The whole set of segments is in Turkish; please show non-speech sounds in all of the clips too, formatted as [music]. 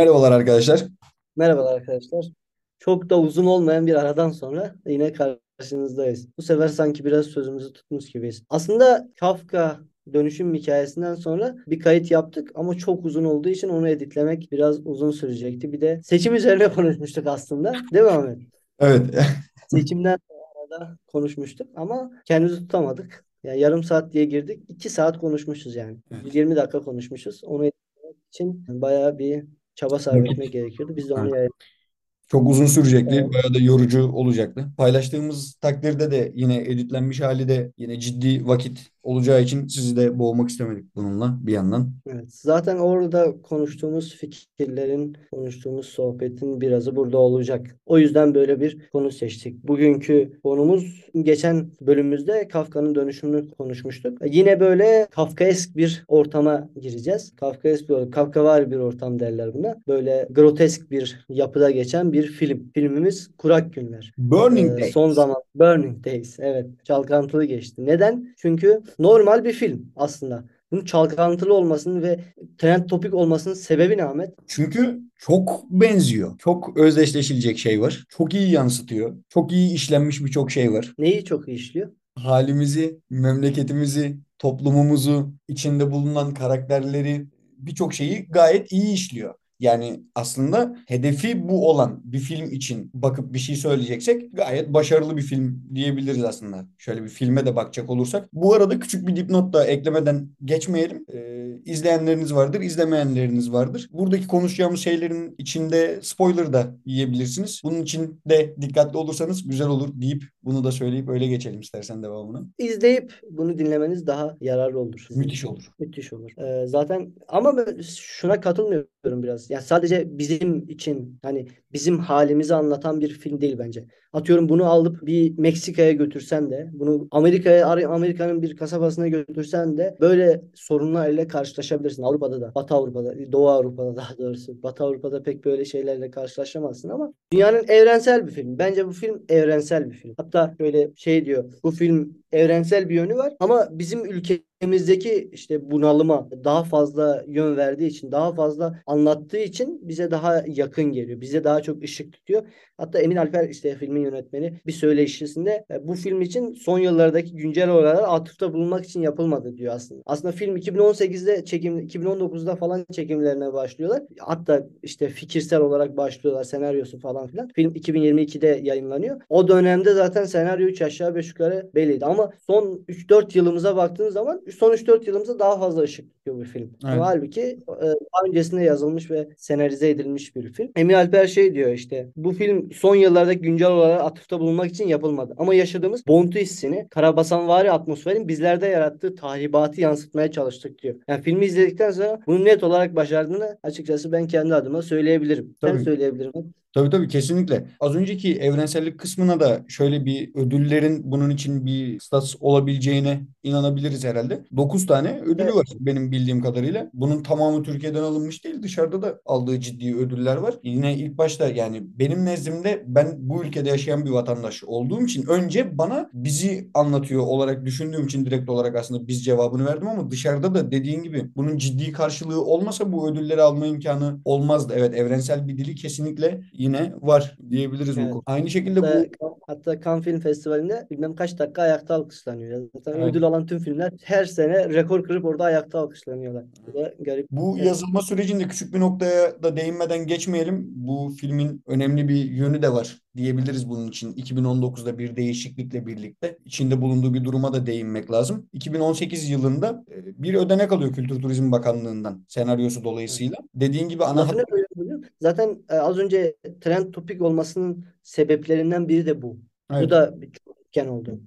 Merhabalar arkadaşlar. Merhabalar arkadaşlar. Çok da uzun olmayan bir aradan sonra yine karşınızdayız. Bu sefer sanki biraz sözümüzü tutmuş gibiyiz. Aslında Kafka dönüşüm hikayesinden sonra bir kayıt yaptık ama çok uzun olduğu için onu editlemek biraz uzun sürecekti. Bir de seçim üzerine [laughs] konuşmuştuk aslında. Değil mi Ahmet? Evet. [laughs] Seçimden sonra da konuşmuştuk ama kendimizi tutamadık. Yani yarım saat diye girdik. iki saat konuşmuşuz yani. Evet. 120 dakika konuşmuşuz. Onu için bayağı bir çaba sarf etmek gerekiyordu. Biz de onu yayın Çok uzun sürecekti. Evet. Bayağı da yorucu olacaktı. Paylaştığımız takdirde de yine editlenmiş hali de yine ciddi vakit olacağı için sizi de boğmak istemedik bununla bir yandan. Evet, zaten orada konuştuğumuz fikirlerin, konuştuğumuz sohbetin birazı burada olacak. O yüzden böyle bir konu seçtik. Bugünkü konumuz geçen bölümümüzde Kafka'nın dönüşümünü konuşmuştuk. Yine böyle Kafkaesk bir ortama gireceğiz. Kafkaesk bir, Kafkavari bir ortam derler buna. Böyle grotesk bir yapıda geçen bir film. Filmimiz Kurak Günler. Burning Ee, Day. son zaman Burning Days evet çalkantılı geçti. Neden? Çünkü normal bir film aslında. Bunun çalkantılı olmasının ve trend topik olmasının sebebi ne Ahmet? Çünkü çok benziyor. Çok özdeşleşilecek şey var. Çok iyi yansıtıyor. Çok iyi işlenmiş birçok şey var. Neyi çok iyi işliyor? halimizi, memleketimizi, toplumumuzu, içinde bulunan karakterleri, birçok şeyi gayet iyi işliyor. Yani aslında hedefi bu olan bir film için bakıp bir şey söyleyeceksek gayet başarılı bir film diyebiliriz aslında. Şöyle bir filme de bakacak olursak. Bu arada küçük bir dipnot da eklemeden geçmeyelim. Ee, izleyenleriniz vardır, izlemeyenleriniz vardır. Buradaki konuşacağımız şeylerin içinde spoiler da yiyebilirsiniz. Bunun için de dikkatli olursanız güzel olur deyip bunu da söyleyip öyle geçelim istersen devamına. İzleyip bunu dinlemeniz daha yararlı olur. Müthiş olur. Müthiş olur. Ee, zaten ama şuna katılmıyorum biraz. Ya sadece bizim için hani bizim halimizi anlatan bir film değil bence. Atıyorum bunu alıp bir Meksika'ya götürsen de bunu Amerika'ya Amerika'nın bir kasabasına götürsen de böyle sorunlarla karşılaşabilirsin. Avrupa'da da, Batı Avrupa'da, Doğu Avrupa'da daha doğrusu. Batı Avrupa'da pek böyle şeylerle karşılaşamazsın ama dünyanın evrensel bir film. Bence bu film evrensel bir film. Hatta böyle şey diyor. Bu film evrensel bir yönü var ama bizim ülkemizdeki işte bunalıma daha fazla yön verdiği için, daha fazla anlattığı için bize daha yakın geliyor. Bize daha çok ışık tutuyor. Hatta Emin Alper işte filmin yönetmeni bir söyleşisinde e, bu film için son yıllardaki güncel olaylara atıfta bulunmak için yapılmadı diyor aslında. Aslında film 2018'de çekim 2019'da falan çekimlerine başlıyorlar. Hatta işte fikirsel olarak başlıyorlar senaryosu falan filan. Film 2022'de yayınlanıyor. O dönemde zaten senaryo 3 aşağı 5 yukarı belliydi ama son 3-4 yılımıza baktığınız zaman son 3-4 yılımıza daha fazla ışık tutuyor bu film. Evet. Halbuki e, daha öncesinde yazılmış ve senarize edilmiş bir film. Emin Alper şey diyor işte bu film son yıllardaki güncel olarak atıfta bulunmak için yapılmadı. Ama yaşadığımız Bontu hissini, Karabasanvari atmosferin bizlerde yarattığı tahribatı yansıtmaya çalıştık diyor. Yani filmi izledikten sonra bunu net olarak başardığını açıkçası ben kendi adıma söyleyebilirim. Tabii. söyleyebilir misin? Tabii tabii kesinlikle. Az önceki evrensellik kısmına da şöyle bir ödüllerin bunun için bir stats olabileceğine inanabiliriz herhalde. 9 tane ödülü Evet. var benim bildiğim kadarıyla. Bunun tamamı Türkiye'den alınmış değil. Dışarıda da aldığı ciddi ödüller var. Yine ilk başta yani benim nezdimde ben bu ülkede yaşayan bir vatandaş olduğum için önce bana bizi anlatıyor olarak düşündüğüm için direkt olarak aslında biz cevabını verdim ama dışarıda da dediğin gibi bunun ciddi karşılığı olmasa bu ödülleri alma imkanı olmazdı. Evet evrensel bir dili kesinlikle yine var diyebiliriz bu Evet. konu. Aynı şekilde bu Hatta, hatta Cannes Film Festivali'nde bilmem kaç dakika ayakta alkışlanıyor. Zaten Evet. ödül alan tüm filmler her sene rekor kırıp orada ayakta alkışlanıyorlar. Bu da garip. Bu Evet. yazılma sürecinde küçük bir noktaya da değinmeden geçmeyelim. Bu filmin önemli bir yönü de var diyebiliriz bunun için. 2019'da bir değişiklikle birlikte içinde bulunduğu bir duruma da değinmek lazım. 2018 yılında e, bir ödenek alıyor Kültür Turizm Bakanlığı'ndan senaryosu dolayısıyla. Dediğin gibi ana bölüyorum. Zaten e, az önce trend topik olmasının sebeplerinden biri de bu. Bu Evet. da bir çok etken oldu.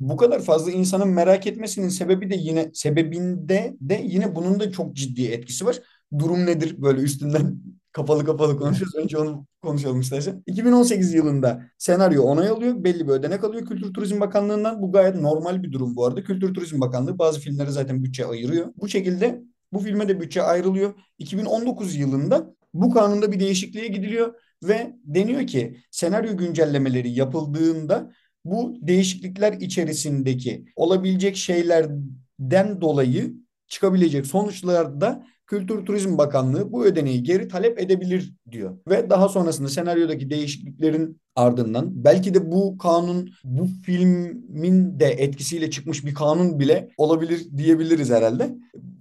Bu kadar fazla insanın merak etmesinin sebebi de yine sebebinde de yine bunun da çok ciddi etkisi var. Durum nedir? Böyle üstünden kapalı kapalı konuşuyoruz. Önce onu konuşalım istersen. 2018 yılında senaryo onay alıyor. Belli bir ödenek alıyor Kültür Turizm Bakanlığı'ndan. Bu gayet normal bir durum bu arada. Kültür Turizm Bakanlığı bazı filmlere zaten bütçe ayırıyor. Bu şekilde bu filme de bütçe ayrılıyor. 2019 yılında bu kanunda bir değişikliğe gidiliyor ve deniyor ki senaryo güncellemeleri yapıldığında bu değişiklikler içerisindeki olabilecek şeylerden dolayı çıkabilecek sonuçlarda Kültür Turizm Bakanlığı bu ödeneği geri talep edebilir diyor. Ve daha sonrasında senaryodaki değişikliklerin ardından belki de bu kanun bu filmin de etkisiyle çıkmış bir kanun bile olabilir diyebiliriz herhalde.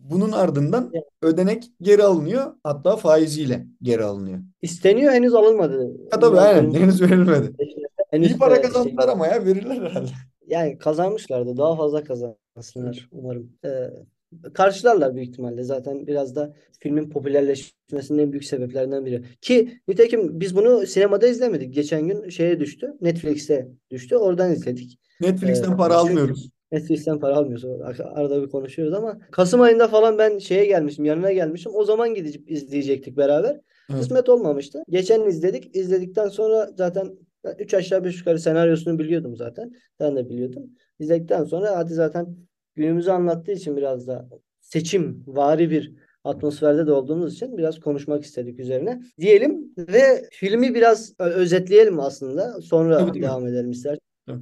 Bunun ardından ödenek geri alınıyor hatta faiziyle geri alınıyor. İsteniyor henüz alınmadı. Ha tabii aynen henüz verilmedi. [laughs] Henüz İyi para kazandılar ama ya verirler herhalde. Yani kazanmışlardı. Daha fazla kazansınlar umarım. Ee, karşılarlar büyük ihtimalle. Zaten biraz da filmin popülerleşmesinin en büyük sebeplerinden biri. Ki nitekim biz bunu sinemada izlemedik. Geçen gün şeye düştü. Netflix'e düştü. Oradan izledik. Netflix'ten Ee, para çünkü- almıyoruz. Netflix'ten para almıyoruz. Ar- Arada bir konuşuyoruz ama Kasım ayında falan ben şeye gelmişim, yanına gelmişim. O zaman gidip izleyecektik beraber. Evet. Kısmet olmamıştı. Geçen izledik. İzledikten sonra zaten 3 aşağı 5 yukarı senaryosunu biliyordum zaten. Ben de biliyordum. İzledikten sonra hadi zaten günümüzü anlattığı için biraz da seçim vari bir atmosferde de olduğumuz için biraz konuşmak istedik üzerine. Diyelim ve filmi biraz özetleyelim aslında. Sonra Tabii, mi? devam edelim ister.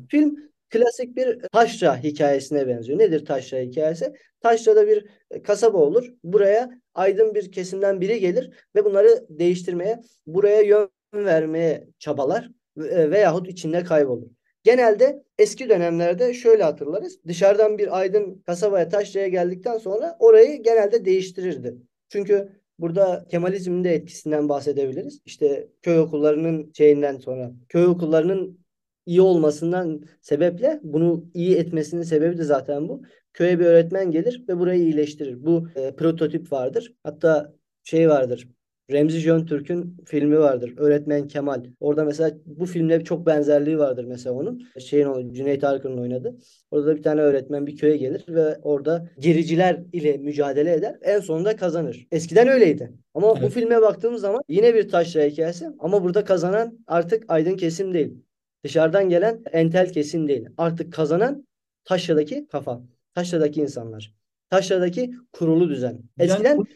Film klasik bir taşra hikayesine benziyor. Nedir taşra hikayesi? Taşra'da bir e, kasaba olur. Buraya aydın bir kesimden biri gelir ve bunları değiştirmeye, buraya yön vermeye çabalar e, veyahut içinde kaybolur. Genelde eski dönemlerde şöyle hatırlarız. Dışarıdan bir aydın kasabaya taşraya geldikten sonra orayı genelde değiştirirdi. Çünkü burada Kemalizmin de etkisinden bahsedebiliriz. İşte köy okullarının şeyinden sonra köy okullarının iyi olmasından sebeple bunu iyi etmesinin sebebi de zaten bu. Köye bir öğretmen gelir ve burayı iyileştirir. Bu e, prototip vardır. Hatta şey vardır. Remzi Jöntürk'ün filmi vardır. Öğretmen Kemal. Orada mesela bu filmle çok benzerliği vardır mesela onun. Şeyin Cüneyt Arkın'ın oynadı. Orada da bir tane öğretmen bir köye gelir ve orada gericiler ile mücadele eder. En sonunda kazanır. Eskiden öyleydi. Ama bu Evet. filme baktığımız zaman yine bir taşra hikayesi ama burada kazanan artık aydın kesim değil. Dışarıdan gelen entel kesim değil. Artık kazanan taşradaki kafa. Taşradaki insanlar. Taşradaki kurulu düzen. Yani Eskiden bu- as-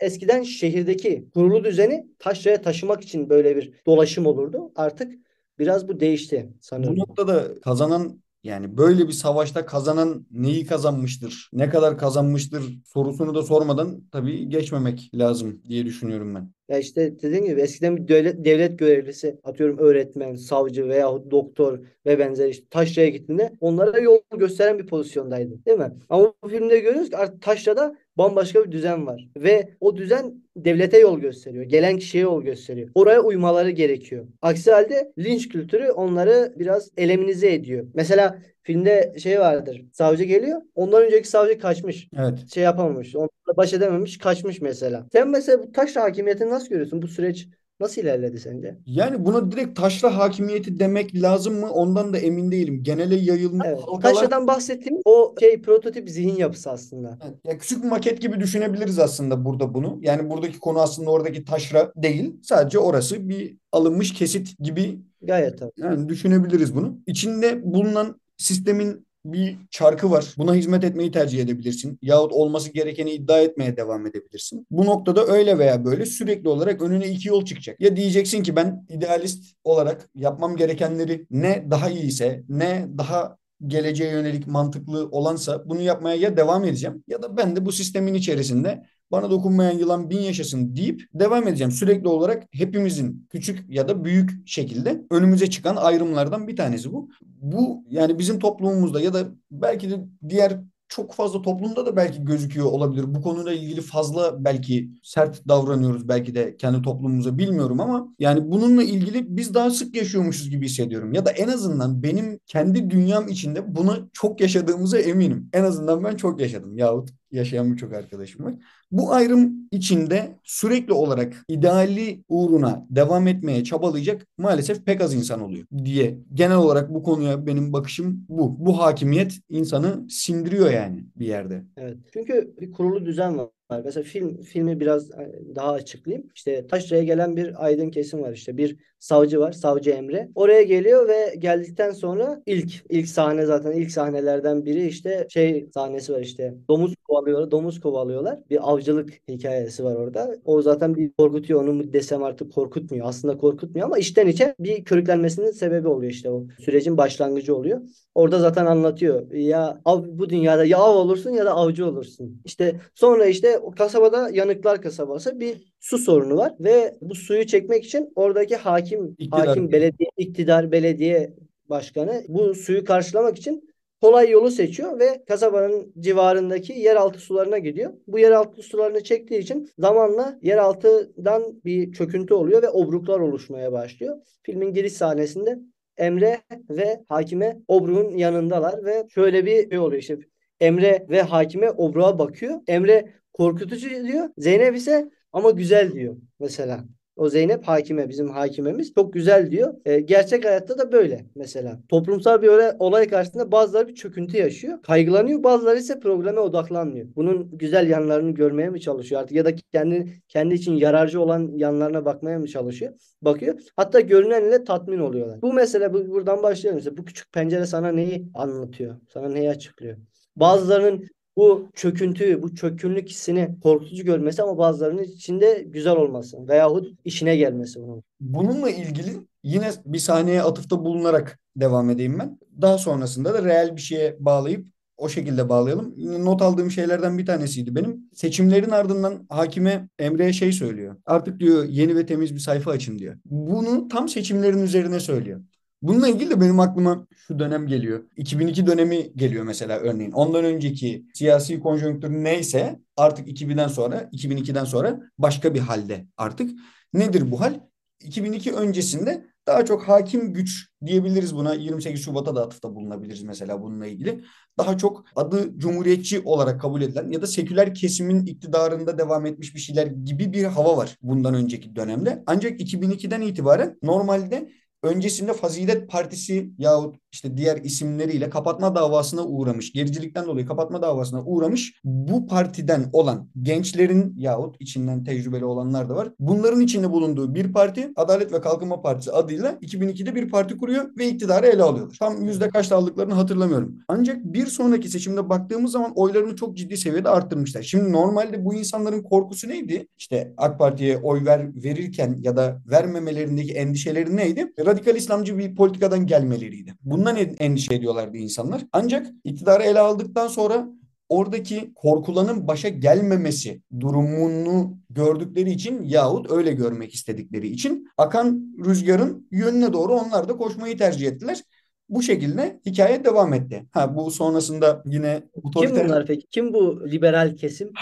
eskiden şehirdeki kurulu düzeni taşraya taşımak için böyle bir dolaşım olurdu. Artık biraz bu değişti Bu sanırım. noktada kazanan yani böyle bir savaşta kazanan neyi kazanmıştır, ne kadar kazanmıştır sorusunu da sormadan tabii geçmemek lazım diye düşünüyorum ben. Ya işte dediğim gibi eskiden bir devlet, devlet görevlisi atıyorum öğretmen, savcı veyahut doktor ve benzeri işte taşraya gittiğinde onlara yol gösteren bir pozisyondaydı. Değil mi? Ama bu filmde görüyoruz ki artık taşrada bambaşka bir düzen var. Ve o düzen devlete yol gösteriyor. Gelen kişiye yol gösteriyor. Oraya uymaları gerekiyor. Aksi halde linç kültürü onları biraz eleminize ediyor. Mesela filmde şey vardır. Savcı geliyor. Ondan önceki savcı kaçmış Evet. şey yapamamış. Onlarla baş edememiş, kaçmış mesela. Sen mesela bu taşra hakimiyetini nasıl görüyorsun? Bu süreç nasıl ilerledi sence? Yani buna direkt taşra hakimiyeti demek lazım mı? Ondan da emin değilim. Genele yayılmış Evet. halkalar Taşradan bahsettiğim o şey prototip zihin yapısı aslında. Evet, ya küçük bir maket gibi düşünebiliriz aslında burada bunu. Yani buradaki konu aslında oradaki taşra değil. Sadece orası bir alınmış kesit gibi Gayet tabii. yani düşünebiliriz bunu. İçinde bulunan sistemin bir çarkı var. Buna hizmet etmeyi tercih edebilirsin. Yahut olması gerekeni iddia etmeye devam edebilirsin. Bu noktada öyle veya böyle sürekli olarak önüne iki yol çıkacak. Ya diyeceksin ki ben idealist olarak yapmam gerekenleri ne daha iyiyse, ne daha geleceğe yönelik mantıklı olansa bunu yapmaya ya devam edeceğim ya da ben de bu sistemin içerisinde bana dokunmayan yılan bin yaşasın deyip devam edeceğim. Sürekli olarak hepimizin küçük ya da büyük şekilde önümüze çıkan ayrımlardan bir tanesi bu. Bu yani bizim toplumumuzda ya da belki de diğer çok fazla toplumda da belki gözüküyor olabilir. Bu konuyla ilgili fazla belki sert davranıyoruz belki de kendi toplumumuza bilmiyorum ama yani bununla ilgili biz daha sık yaşıyormuşuz gibi hissediyorum. Ya da en azından benim kendi dünyam içinde bunu çok yaşadığımıza eminim. En azından ben çok yaşadım yahut yaşayan birçok arkadaşım var. Bu ayrım içinde sürekli olarak ideali uğruna devam etmeye çabalayacak maalesef pek az insan oluyor diye. Genel olarak bu konuya benim bakışım bu. Bu hakimiyet insanı sindiriyor yani bir yerde. Evet. Çünkü bir kurulu düzen var. Mesela film filmi biraz e, daha açıklayayım. İşte taşraya gelen bir aydın kesim var işte. Bir savcı var. Savcı Emre. Oraya geliyor ve geldikten sonra ilk ilk sahne zaten ilk sahnelerden biri işte şey sahnesi var işte. Domuz kovalıyorlar. Domuz kovalıyorlar. Bir avcılık hikayesi var orada. O zaten bir korkutuyor. Onu mu desem artık korkutmuyor. Aslında korkutmuyor ama içten içe bir körüklenmesinin sebebi oluyor işte o. Sürecin başlangıcı oluyor. Orada zaten anlatıyor. Ya av, bu dünyada ya av olursun ya da avcı olursun. İşte sonra işte o kasabada Yanıklar kasabası bir su sorunu var ve bu suyu çekmek için oradaki hakim İktidar. hakim belediye iktidar belediye başkanı bu suyu karşılamak için kolay yolu seçiyor ve kasabanın civarındaki yeraltı sularına gidiyor. Bu yeraltı sularını çektiği için zamanla yeraltıdan bir çöküntü oluyor ve obruklar oluşmaya başlıyor. Filmin giriş sahnesinde Emre ve Hakime obruğun yanındalar ve şöyle bir şey oluyor işte Emre ve Hakime obruğa bakıyor. Emre korkutucu diyor. Zeynep ise ama güzel diyor mesela. O Zeynep hakime bizim hakimemiz çok güzel diyor. E, gerçek hayatta da böyle mesela. Toplumsal bir olay, karşısında bazıları bir çöküntü yaşıyor. Kaygılanıyor. Bazıları ise probleme odaklanmıyor. Bunun güzel yanlarını görmeye mi çalışıyor artık ya da kendi kendi için yararcı olan yanlarına bakmaya mı çalışıyor? Bakıyor. Hatta görünenle tatmin oluyorlar. Bu mesele bu, buradan başlayalım. Mesela bu küçük pencere sana neyi anlatıyor? Sana neyi açıklıyor? Bazılarının bu çöküntüyü, bu çökünlük hissini korkutucu görmesi ama bazılarının içinde güzel olması veyahut işine gelmesi bunun. Bununla ilgili yine bir sahneye atıfta bulunarak devam edeyim ben. Daha sonrasında da reel bir şeye bağlayıp o şekilde bağlayalım. Not aldığım şeylerden bir tanesiydi benim. Seçimlerin ardından hakime Emre'ye şey söylüyor. Artık diyor yeni ve temiz bir sayfa açın diyor. Bunu tam seçimlerin üzerine söylüyor. Bununla ilgili de benim aklıma şu dönem geliyor. 2002 dönemi geliyor mesela örneğin. Ondan önceki siyasi konjonktür neyse artık 2000'den sonra, 2002'den sonra başka bir halde artık. Nedir bu hal? 2002 öncesinde daha çok hakim güç diyebiliriz buna. 28 Şubat'a da atıfta bulunabiliriz mesela bununla ilgili. Daha çok adı cumhuriyetçi olarak kabul edilen ya da seküler kesimin iktidarında devam etmiş bir şeyler gibi bir hava var bundan önceki dönemde. Ancak 2002'den itibaren normalde öncesinde Fazilet Partisi yahut işte diğer isimleriyle kapatma davasına uğramış, gericilikten dolayı kapatma davasına uğramış bu partiden olan gençlerin yahut içinden tecrübeli olanlar da var. Bunların içinde bulunduğu bir parti Adalet ve Kalkınma Partisi adıyla 2002'de bir parti kuruyor ve iktidarı ele alıyorlar. Tam yüzde kaç aldıklarını hatırlamıyorum. Ancak bir sonraki seçimde baktığımız zaman oylarını çok ciddi seviyede arttırmışlar. Şimdi normalde bu insanların korkusu neydi? İşte AK Parti'ye oy ver, verirken ya da vermemelerindeki endişeleri neydi? Radikal İslamcı bir politikadan gelmeleriydi. Bundan endişe ediyorlardı insanlar. Ancak iktidarı ele aldıktan sonra oradaki korkulanın başa gelmemesi durumunu gördükleri için yahut öyle görmek istedikleri için akan rüzgarın yönüne doğru onlar da koşmayı tercih ettiler. Bu şekilde hikaye devam etti. Ha bu sonrasında yine otoriter... Kim bunlar peki? Kim bu liberal kesim?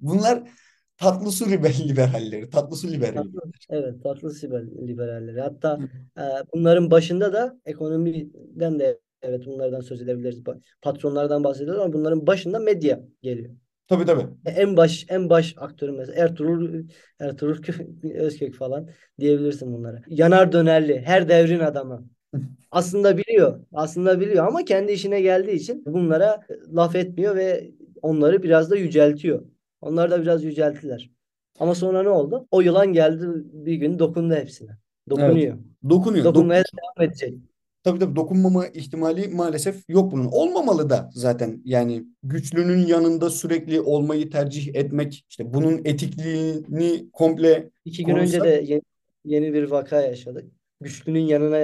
bunlar [laughs] tatlı su liberalleri, tatlı su liberalleri. Evet, tatlı su liberalleri. Hatta e, bunların başında da ekonomiden de evet bunlardan söz edebiliriz. Patronlardan bahsediyoruz ama bunların başında medya geliyor. Tabii tabii. E, en baş en baş aktörü mesela Ertuğrul Ertuğrul [laughs] Özkök falan diyebilirsin bunlara. Yanar dönerli, her devrin adamı. [laughs] Aslında biliyor. Aslında biliyor ama kendi işine geldiği için bunlara laf etmiyor ve onları biraz da yüceltiyor. Onlar da biraz yücelttiler. Ama sonra ne oldu? O yılan geldi bir gün dokundu hepsine. Dokunuyor. Evet. Dokunuyor. Dokunmaya Dokun... devam edecek. Tabii tabii dokunmama ihtimali maalesef yok bunun. Olmamalı da zaten yani güçlünün yanında sürekli olmayı tercih etmek işte bunun etikliğini komple İki gün konuşsak... önce de yeni, yeni bir vaka yaşadık güçlünün yanına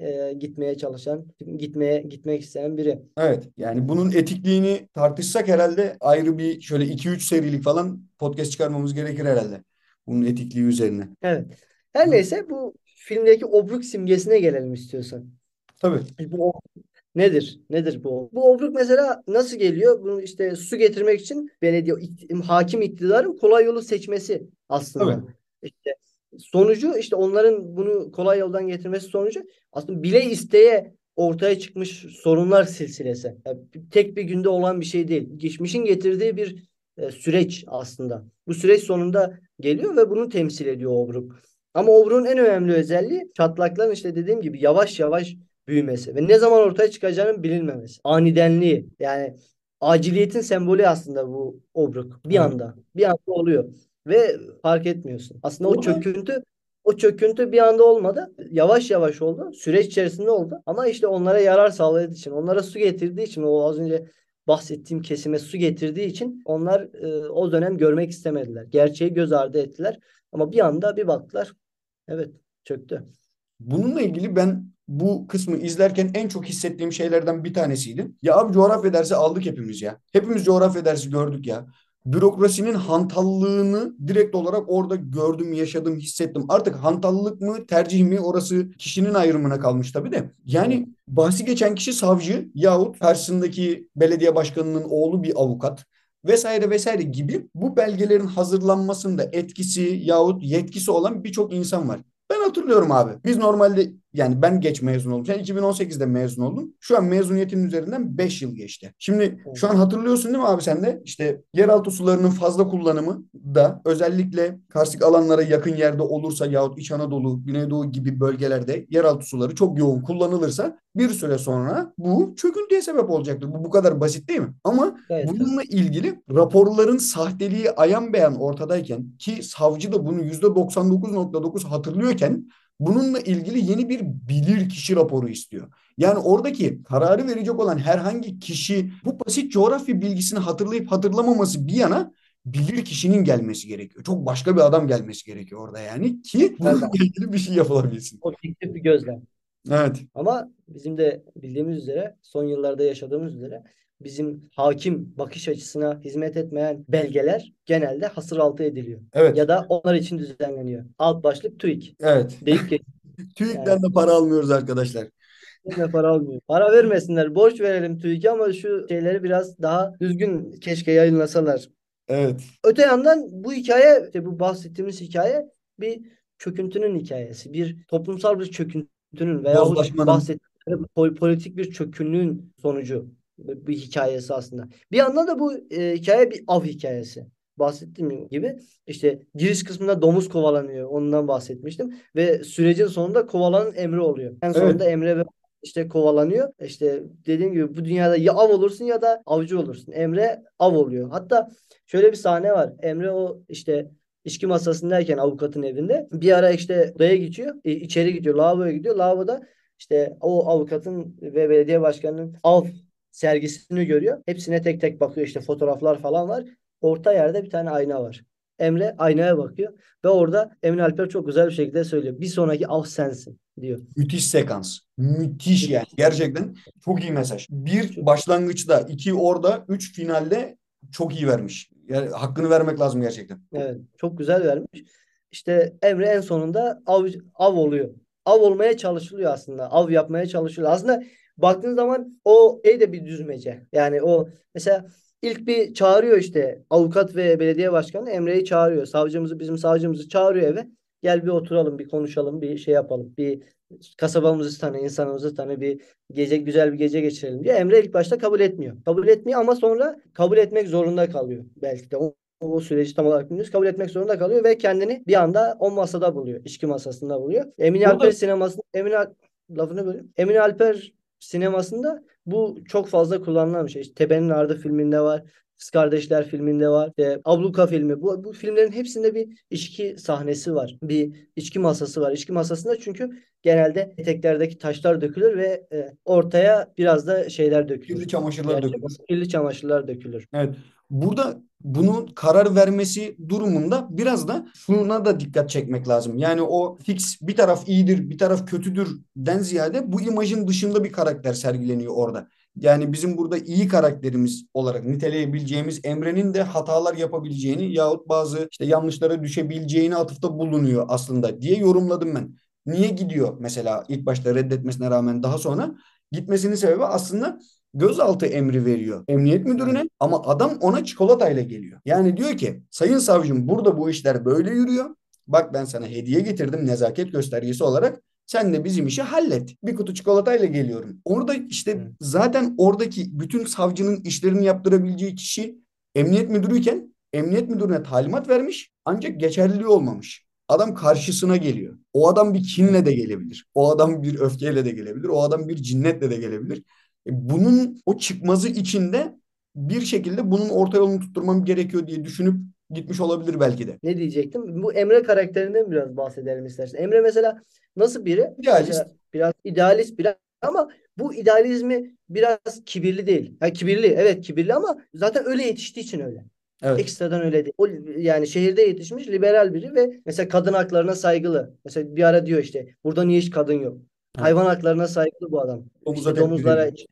e, gitmeye çalışan, gitmeye gitmek isteyen biri. Evet. Yani bunun etikliğini tartışsak herhalde ayrı bir şöyle 2-3 serilik falan podcast çıkarmamız gerekir herhalde. Bunun etikliği üzerine. Evet. Her neyse bu filmdeki obruk simgesine gelelim istiyorsan. Tabii. Bu nedir? Nedir bu? Bu obruk mesela nasıl geliyor? Bunu işte su getirmek için belediye hakim iktidarın kolay yolu seçmesi aslında. Tabii. İşte sonucu işte onların bunu kolay yoldan getirmesi sonucu aslında bile isteye ortaya çıkmış sorunlar silsilesi. Yani tek bir günde olan bir şey değil. Geçmişin getirdiği bir e, süreç aslında. Bu süreç sonunda geliyor ve bunu temsil ediyor obruk. Ama obruğun en önemli özelliği çatlakların işte dediğim gibi yavaş yavaş büyümesi ve ne zaman ortaya çıkacağının bilinmemesi. Anidenliği yani aciliyetin sembolü aslında bu obruk. Bir anda. Bir anda oluyor ve fark etmiyorsun. Aslında o çöküntü o çöküntü bir anda olmadı. Yavaş yavaş oldu. Süreç içerisinde oldu. Ama işte onlara yarar sağladığı için, onlara su getirdiği için o az önce bahsettiğim kesime su getirdiği için onlar e, o dönem görmek istemediler. Gerçeği göz ardı ettiler. Ama bir anda bir baktılar. Evet çöktü. Bununla ilgili ben bu kısmı izlerken en çok hissettiğim şeylerden bir tanesiydi. Ya abi coğrafya dersi aldık hepimiz ya. Hepimiz coğrafya dersi gördük ya. Bürokrasinin hantallığını direkt olarak orada gördüm, yaşadım, hissettim. Artık hantallılık mı, tercih mi orası kişinin ayrımına kalmış tabii de. Yani bahsi geçen kişi savcı yahut karşısındaki belediye başkanının oğlu bir avukat vesaire vesaire gibi bu belgelerin hazırlanmasında etkisi yahut yetkisi olan birçok insan var. Ben hatırlıyorum abi. Biz normalde yani ben geç mezun oldum. Sen 2018'de mezun oldun. Şu an mezuniyetin üzerinden 5 yıl geçti. Şimdi şu an hatırlıyorsun değil mi abi sen de? İşte yeraltı sularının fazla kullanımı da özellikle karstik alanlara yakın yerde olursa yahut İç Anadolu, Güneydoğu gibi bölgelerde yeraltı suları çok yoğun kullanılırsa bir süre sonra bu çöküntüye sebep olacaktır. Bu bu kadar basit değil mi? Ama Evet. bununla ilgili raporların sahteliği ayan beyan ortadayken ki savcı da bunu %99.9 hatırlıyorken bununla ilgili yeni bir bilir kişi raporu istiyor. Yani oradaki kararı verecek olan herhangi kişi bu basit coğrafya bilgisini hatırlayıp hatırlamaması bir yana bilir kişinin gelmesi gerekiyor. Çok başka bir adam gelmesi gerekiyor orada yani ki bununla ilgili bir şey yapılabilsin. Objektif bir gözlem. Evet. Ama bizim de bildiğimiz üzere son yıllarda yaşadığımız üzere bizim hakim bakış açısına hizmet etmeyen belgeler genelde hasır altı ediliyor. Evet. Ya da onlar için düzenleniyor. Alt başlık TÜİK. Evet. Deyip geç. [laughs] TÜİK'ten de para almıyoruz arkadaşlar. Yine para almıyor. Para vermesinler. Borç verelim TÜİK'e ama şu şeyleri biraz daha düzgün keşke yayınlasalar. Evet. Öte yandan bu hikaye, işte bu bahsettiğimiz hikaye bir çöküntünün hikayesi. Bir toplumsal bir çöküntünün veya bahsettiğimiz pol- politik bir çökünlüğün sonucu bir hikayesi aslında. Bir yandan da bu e, hikaye bir av hikayesi. Bahsettiğim gibi işte giriş kısmında domuz kovalanıyor. Ondan bahsetmiştim. Ve sürecin sonunda kovalanan Emre oluyor. En sonunda Emre ve işte kovalanıyor. İşte dediğim gibi bu dünyada ya av olursun ya da avcı olursun. Emre av oluyor. Hatta şöyle bir sahne var. Emre o işte içki masasındayken avukatın evinde bir ara işte odaya geçiyor. e, içeri gidiyor. Lavaboya gidiyor. Lavaboda işte o avukatın ve belediye başkanının av sergisini görüyor. Hepsine tek tek bakıyor. İşte fotoğraflar falan var. Orta yerde bir tane ayna var. Emre aynaya bakıyor ve orada Emin Alper çok güzel bir şekilde söylüyor. Bir sonraki av sensin diyor. Müthiş sekans. Müthiş yani. Gerçekten çok iyi mesaj. Bir başlangıçta, iki orada, üç finalde çok iyi vermiş. Yani hakkını vermek lazım gerçekten. Evet, çok güzel vermiş. İşte Emre en sonunda av, av oluyor. Av olmaya çalışılıyor aslında. Av yapmaya çalışılıyor. Aslında baktığın zaman o şey de bir düzmece. Yani o mesela ilk bir çağırıyor işte avukat ve belediye başkanı Emre'yi çağırıyor. Savcımızı bizim savcımızı çağırıyor eve. Gel bir oturalım, bir konuşalım, bir şey yapalım. Bir kasabamızı tanı, insanımızı tanı, bir gece güzel bir gece geçirelim diyor. Emre ilk başta kabul etmiyor. Kabul etmiyor ama sonra kabul etmek zorunda kalıyor belki de. O, o süreci tam olarak bilmiyoruz. Kabul etmek zorunda kalıyor ve kendini bir anda o masada buluyor. İçki masasında buluyor. Emin Alper sinemasında Emin Al- lafını böleyim. Emin Alper sinemasında bu çok fazla kullanılan bir şey. İşte Tepenin Ardı filminde var. Kız Kardeşler filminde var. İşte Abluka filmi. Bu, bu filmlerin hepsinde bir içki sahnesi var. Bir içki masası var. İçki masasında çünkü genelde eteklerdeki taşlar dökülür ve e, ortaya biraz da şeyler dökülür. Kirli çamaşırlar Gerçek- dökülür. Kirli çamaşırlar dökülür. Evet. Burada bunun karar vermesi durumunda biraz da şuna da dikkat çekmek lazım. Yani o fix bir taraf iyidir, bir taraf kötüdür den ziyade bu imajın dışında bir karakter sergileniyor orada. Yani bizim burada iyi karakterimiz olarak niteleyebileceğimiz Emre'nin de hatalar yapabileceğini yahut bazı işte yanlışlara düşebileceğini atıfta bulunuyor aslında diye yorumladım ben. Niye gidiyor mesela ilk başta reddetmesine rağmen daha sonra gitmesinin sebebi aslında gözaltı emri veriyor emniyet müdürüne ama adam ona çikolatayla geliyor. Yani diyor ki sayın savcım burada bu işler böyle yürüyor. Bak ben sana hediye getirdim nezaket göstergesi olarak. Sen de bizim işi hallet. Bir kutu çikolatayla geliyorum. Orada işte zaten oradaki bütün savcının işlerini yaptırabileceği kişi emniyet müdürüyken emniyet müdürüne talimat vermiş ancak geçerliliği olmamış. Adam karşısına geliyor. O adam bir kinle de gelebilir. O adam bir öfkeyle de gelebilir. O adam bir cinnetle de gelebilir. E, Bunun o çıkmazı içinde bir şekilde bunun orta yolunu tutturmam gerekiyor diye düşünüp gitmiş olabilir belki de. Ne diyecektim? Bu Emre karakterinden biraz bahsedelim istersen. Emre mesela nasıl biri? İdealist. Mesela biraz idealist biraz ama bu idealizmi biraz kibirli değil. Ha, kibirli evet kibirli ama zaten öyle yetiştiği için öyle. Evet. Ekstradan öyle değil. O yani şehirde yetişmiş liberal biri ve mesela kadın haklarına saygılı. Mesela bir ara diyor işte burada niye hiç kadın yok? Hayvan haklarına saygılı bu adam. Domuza İşte domuzlara işte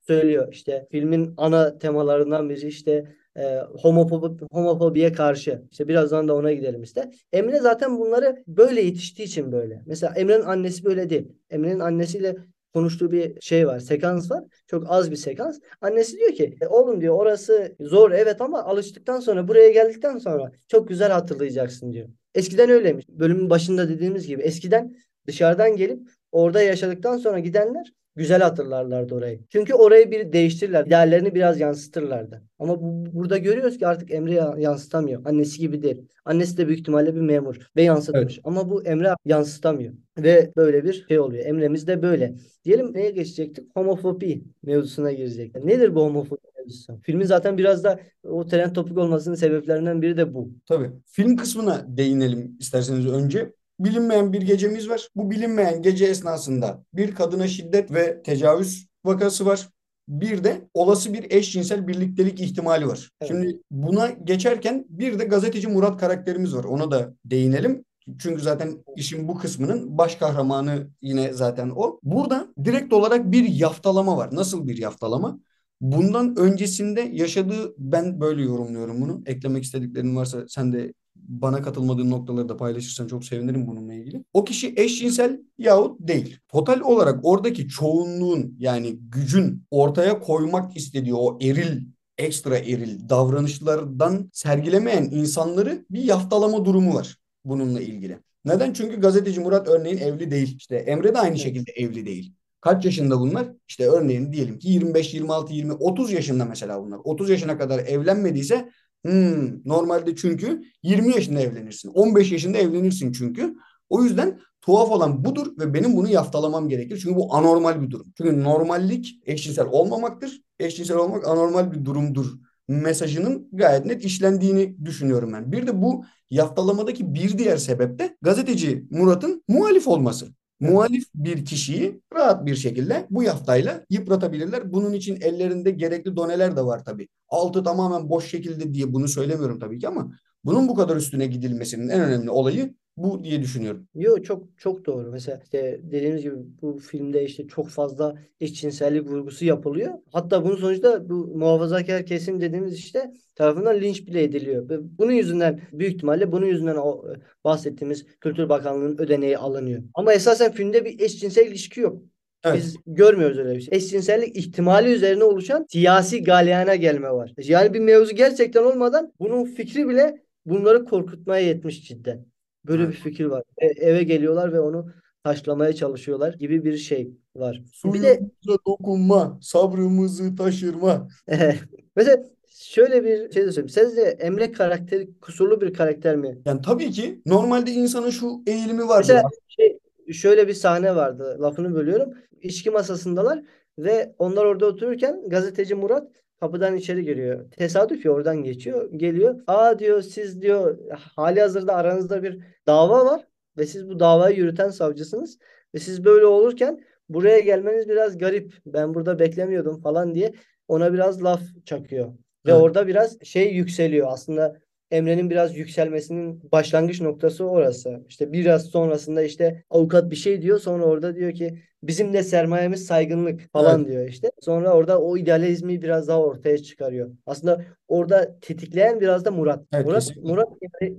söylüyor. İşte filmin ana temalarından biri işte e, homofobi, homofobiye karşı. İşte birazdan da ona gidelim işte. Emre zaten bunları böyle yetiştiği için böyle. Mesela Emre'nin annesi böyle değil. Emre'nin annesiyle konuştuğu bir şey var, sekans var. Çok az bir sekans. Annesi diyor ki e, oğlum diyor orası zor evet ama alıştıktan sonra buraya geldikten sonra çok güzel hatırlayacaksın diyor. Eskiden öyleymiş. Bölümün başında dediğimiz gibi eskiden dışarıdan gelip orada yaşadıktan sonra gidenler güzel hatırlarlardı orayı. Çünkü orayı bir değiştirirler. Değerlerini biraz yansıtırlardı. Ama bu, burada görüyoruz ki artık Emre yansıtamıyor. Annesi gibi değil. Annesi de büyük ihtimalle bir memur ve yansıtmış. Evet. Ama bu Emre yansıtamıyor. Ve böyle bir şey oluyor. Emre'miz de böyle. Diyelim neye geçecektik? Homofobi mevzusuna girecektik. Nedir bu homofobi mevzusu? Filmin zaten biraz da o trend topik olmasının sebeplerinden biri de bu. Tabii. Film kısmına değinelim isterseniz önce bilinmeyen bir gecemiz var. Bu bilinmeyen gece esnasında bir kadına şiddet ve tecavüz vakası var. Bir de olası bir eşcinsel birliktelik ihtimali var. Evet. Şimdi buna geçerken bir de gazeteci Murat karakterimiz var. Ona da değinelim. Çünkü zaten işin bu kısmının baş kahramanı yine zaten o. Burada direkt olarak bir yaftalama var. Nasıl bir yaftalama? Bundan öncesinde yaşadığı ben böyle yorumluyorum bunu. Eklemek istediklerin varsa sen de bana katılmadığın noktaları da paylaşırsan çok sevinirim bununla ilgili. O kişi eşcinsel yahut değil. Total olarak oradaki çoğunluğun yani gücün ortaya koymak istediği o eril ekstra eril davranışlardan sergilemeyen insanları bir yaftalama durumu var bununla ilgili. Neden? Çünkü gazeteci Murat örneğin evli değil. İşte Emre de aynı şekilde evli değil. Kaç yaşında bunlar? İşte örneğin diyelim ki 25, 26, 20, 30 yaşında mesela bunlar. 30 yaşına kadar evlenmediyse Hmm, normalde çünkü 20 yaşında evlenirsin. 15 yaşında evlenirsin çünkü. O yüzden tuhaf olan budur ve benim bunu yaftalamam gerekir. Çünkü bu anormal bir durum. Çünkü normallik eşcinsel olmamaktır. Eşcinsel olmak anormal bir durumdur mesajının gayet net işlendiğini düşünüyorum ben. Bir de bu yaftalamadaki bir diğer sebep de gazeteci Murat'ın muhalif olması muhalif bir kişiyi rahat bir şekilde bu yaftayla yıpratabilirler. Bunun için ellerinde gerekli doneler de var tabii. Altı tamamen boş şekilde diye bunu söylemiyorum tabii ki ama bunun bu kadar üstüne gidilmesinin en önemli olayı bu diye düşünüyorum. Yok çok çok doğru. Mesela işte dediğimiz gibi bu filmde işte çok fazla eşcinsellik vurgusu yapılıyor. Hatta bunun sonucunda bu muhafazakar kesim dediğimiz işte tarafından linç bile ediliyor. Bunun yüzünden büyük ihtimalle bunun yüzünden o bahsettiğimiz Kültür Bakanlığı'nın ödeneği alınıyor. Ama esasen filmde bir eşcinsel ilişki yok. Evet. Biz görmüyoruz öyle bir şey. Eşcinsellik ihtimali üzerine oluşan siyasi galyana gelme var. Yani bir mevzu gerçekten olmadan bunun fikri bile bunları korkutmaya yetmiş cidden. Böyle bir fikir var. E, eve geliyorlar ve onu taşlamaya çalışıyorlar gibi bir şey var. Bir de dokunma, sabrımızı taşırma. [laughs] Mesela şöyle bir şey de söyleyeyim. Sizce Emre karakteri kusurlu bir karakter mi? Yani tabii ki normalde insanın şu eğilimi var. Mesela şey, şöyle bir sahne vardı. Lafını bölüyorum. İçki masasındalar ve onlar orada otururken gazeteci Murat Kapıdan içeri giriyor. Tesadüf ya oradan geçiyor. Geliyor. Aa diyor siz diyor hali hazırda aranızda bir dava var ve siz bu davayı yürüten savcısınız. Ve siz böyle olurken buraya gelmeniz biraz garip. Ben burada beklemiyordum falan diye ona biraz laf çakıyor. Ve evet. orada biraz şey yükseliyor. Aslında Emre'nin biraz yükselmesinin başlangıç noktası orası. İşte biraz sonrasında işte avukat bir şey diyor. Sonra orada diyor ki bizim de sermayemiz saygınlık falan evet. diyor işte. Sonra orada o idealizmi biraz daha ortaya çıkarıyor. Aslında orada tetikleyen biraz da Murat. Evet, Murat kesinlikle. Murat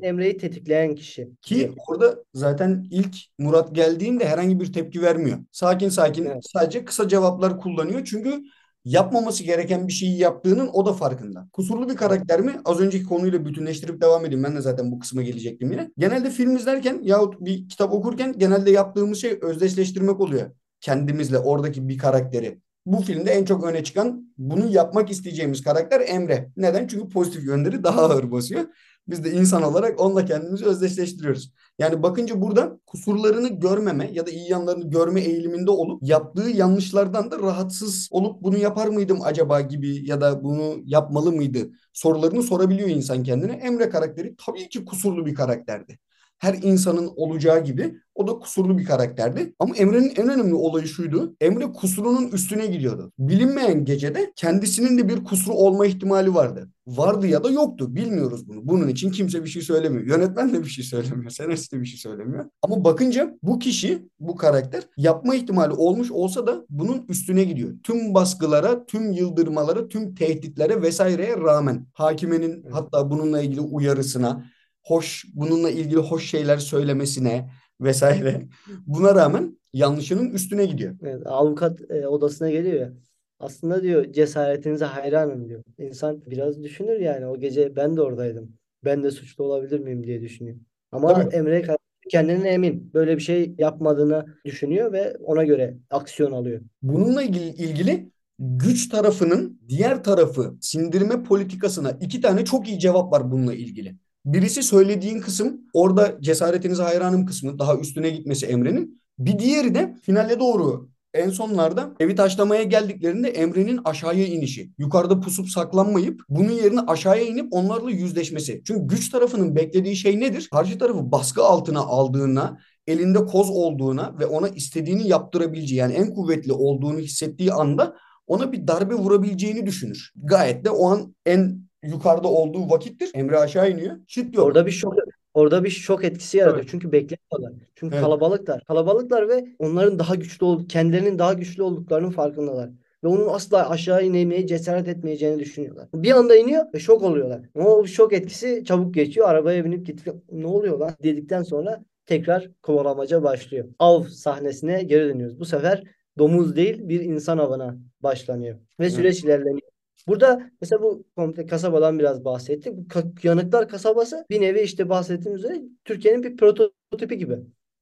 Emre'yi tetikleyen kişi. Ki orada zaten ilk Murat geldiğinde herhangi bir tepki vermiyor. Sakin sakin evet. sadece kısa cevaplar kullanıyor. Çünkü yapmaması gereken bir şeyi yaptığının o da farkında. Kusurlu bir karakter mi? Az önceki konuyla bütünleştirip devam edeyim. Ben de zaten bu kısma gelecektim yine. Genelde film izlerken yahut bir kitap okurken genelde yaptığımız şey özdeşleştirmek oluyor. Kendimizle oradaki bir karakteri. Bu filmde en çok öne çıkan bunu yapmak isteyeceğimiz karakter Emre. Neden? Çünkü pozitif yönleri daha ağır basıyor. Biz de insan olarak onunla kendimizi özdeşleştiriyoruz. Yani bakınca burada kusurlarını görmeme ya da iyi yanlarını görme eğiliminde olup yaptığı yanlışlardan da rahatsız olup bunu yapar mıydım acaba gibi ya da bunu yapmalı mıydı sorularını sorabiliyor insan kendine. Emre karakteri tabii ki kusurlu bir karakterdi. Her insanın olacağı gibi o da kusurlu bir karakterdi. Ama Emre'nin en önemli olayı şuydu. Emre kusurunun üstüne gidiyordu. Bilinmeyen gecede kendisinin de bir kusuru olma ihtimali vardı. Vardı ya da yoktu. Bilmiyoruz bunu. Bunun için kimse bir şey söylemiyor. Yönetmen de bir şey söylemiyor. [laughs] Senarist de bir şey söylemiyor. Ama bakınca bu kişi, bu karakter yapma ihtimali olmuş olsa da bunun üstüne gidiyor. Tüm baskılara, tüm yıldırmalara, tüm tehditlere vesaireye rağmen hakimenin hatta bununla ilgili uyarısına, hoş bununla ilgili hoş şeyler söylemesine vesaire. Buna rağmen yanlışının üstüne gidiyor. Evet, avukat e, odasına geliyor ya. Aslında diyor cesaretinize hayranım diyor. İnsan biraz düşünür yani o gece ben de oradaydım. Ben de suçlu olabilir miyim diye düşünüyor. Ama Tabii. Emre kendine emin. Böyle bir şey yapmadığını düşünüyor ve ona göre aksiyon alıyor. Bununla ilgili, ilgili güç tarafının diğer tarafı sindirme politikasına iki tane çok iyi cevap var bununla ilgili. Birisi söylediğin kısım orada cesaretinize hayranım kısmı daha üstüne gitmesi Emre'nin. Bir diğeri de finale doğru en sonlarda evi taşlamaya geldiklerinde Emre'nin aşağıya inişi. Yukarıda pusup saklanmayıp bunun yerine aşağıya inip onlarla yüzleşmesi. Çünkü güç tarafının beklediği şey nedir? Karşı tarafı baskı altına aldığına, elinde koz olduğuna ve ona istediğini yaptırabileceği yani en kuvvetli olduğunu hissettiği anda ona bir darbe vurabileceğini düşünür. Gayet de o an en yukarıda olduğu vakittir. Emre aşağı iniyor. Şık yok. Orada bir şok orada bir şok etkisi yaratıyor. Evet. Çünkü beklemiyorlar. Çünkü Evet. kalabalıklar. Kalabalıklar ve onların daha güçlü ol kendilerinin daha güçlü olduklarının farkındalar. Ve onun asla aşağı inemeye cesaret etmeyeceğini düşünüyorlar. Bir anda iniyor ve şok oluyorlar. O şok etkisi çabuk geçiyor. Arabaya binip gidip ne oluyor lan dedikten sonra tekrar kovalamaca başlıyor. Av sahnesine geri dönüyoruz. Bu sefer domuz değil bir insan avına başlanıyor. Ve Evet. süreç ilerleniyor. Burada mesela bu komple kasabadan biraz bahsettik. Bu Yanıklar kasabası bir nevi işte bahsettiğim üzere Türkiye'nin bir prototipi gibi.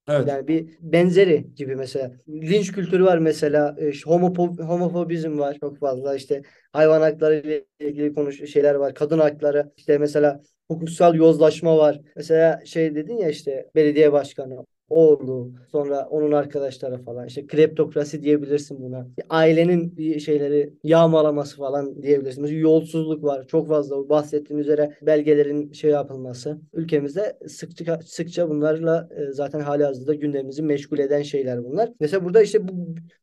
Evet. Yani bir benzeri gibi mesela. Linç kültürü var mesela. E, homopo- homofobizm var çok fazla. İşte hayvan hakları ile ilgili konuş şeyler var. Kadın hakları. İşte mesela hukuksal yozlaşma var. Mesela şey dedin ya işte belediye başkanı oğlu sonra onun arkadaşları falan işte kleptokrasi diyebilirsin buna. Ailenin şeyleri yağmalaması falan diyebilirsin. Mesela yolsuzluk var. Çok fazla bahsettiğim üzere belgelerin şey yapılması. Ülkemizde sıkça sıkça bunlarla e, zaten hali hazırda gündemimizi meşgul eden şeyler bunlar. Mesela burada işte bu,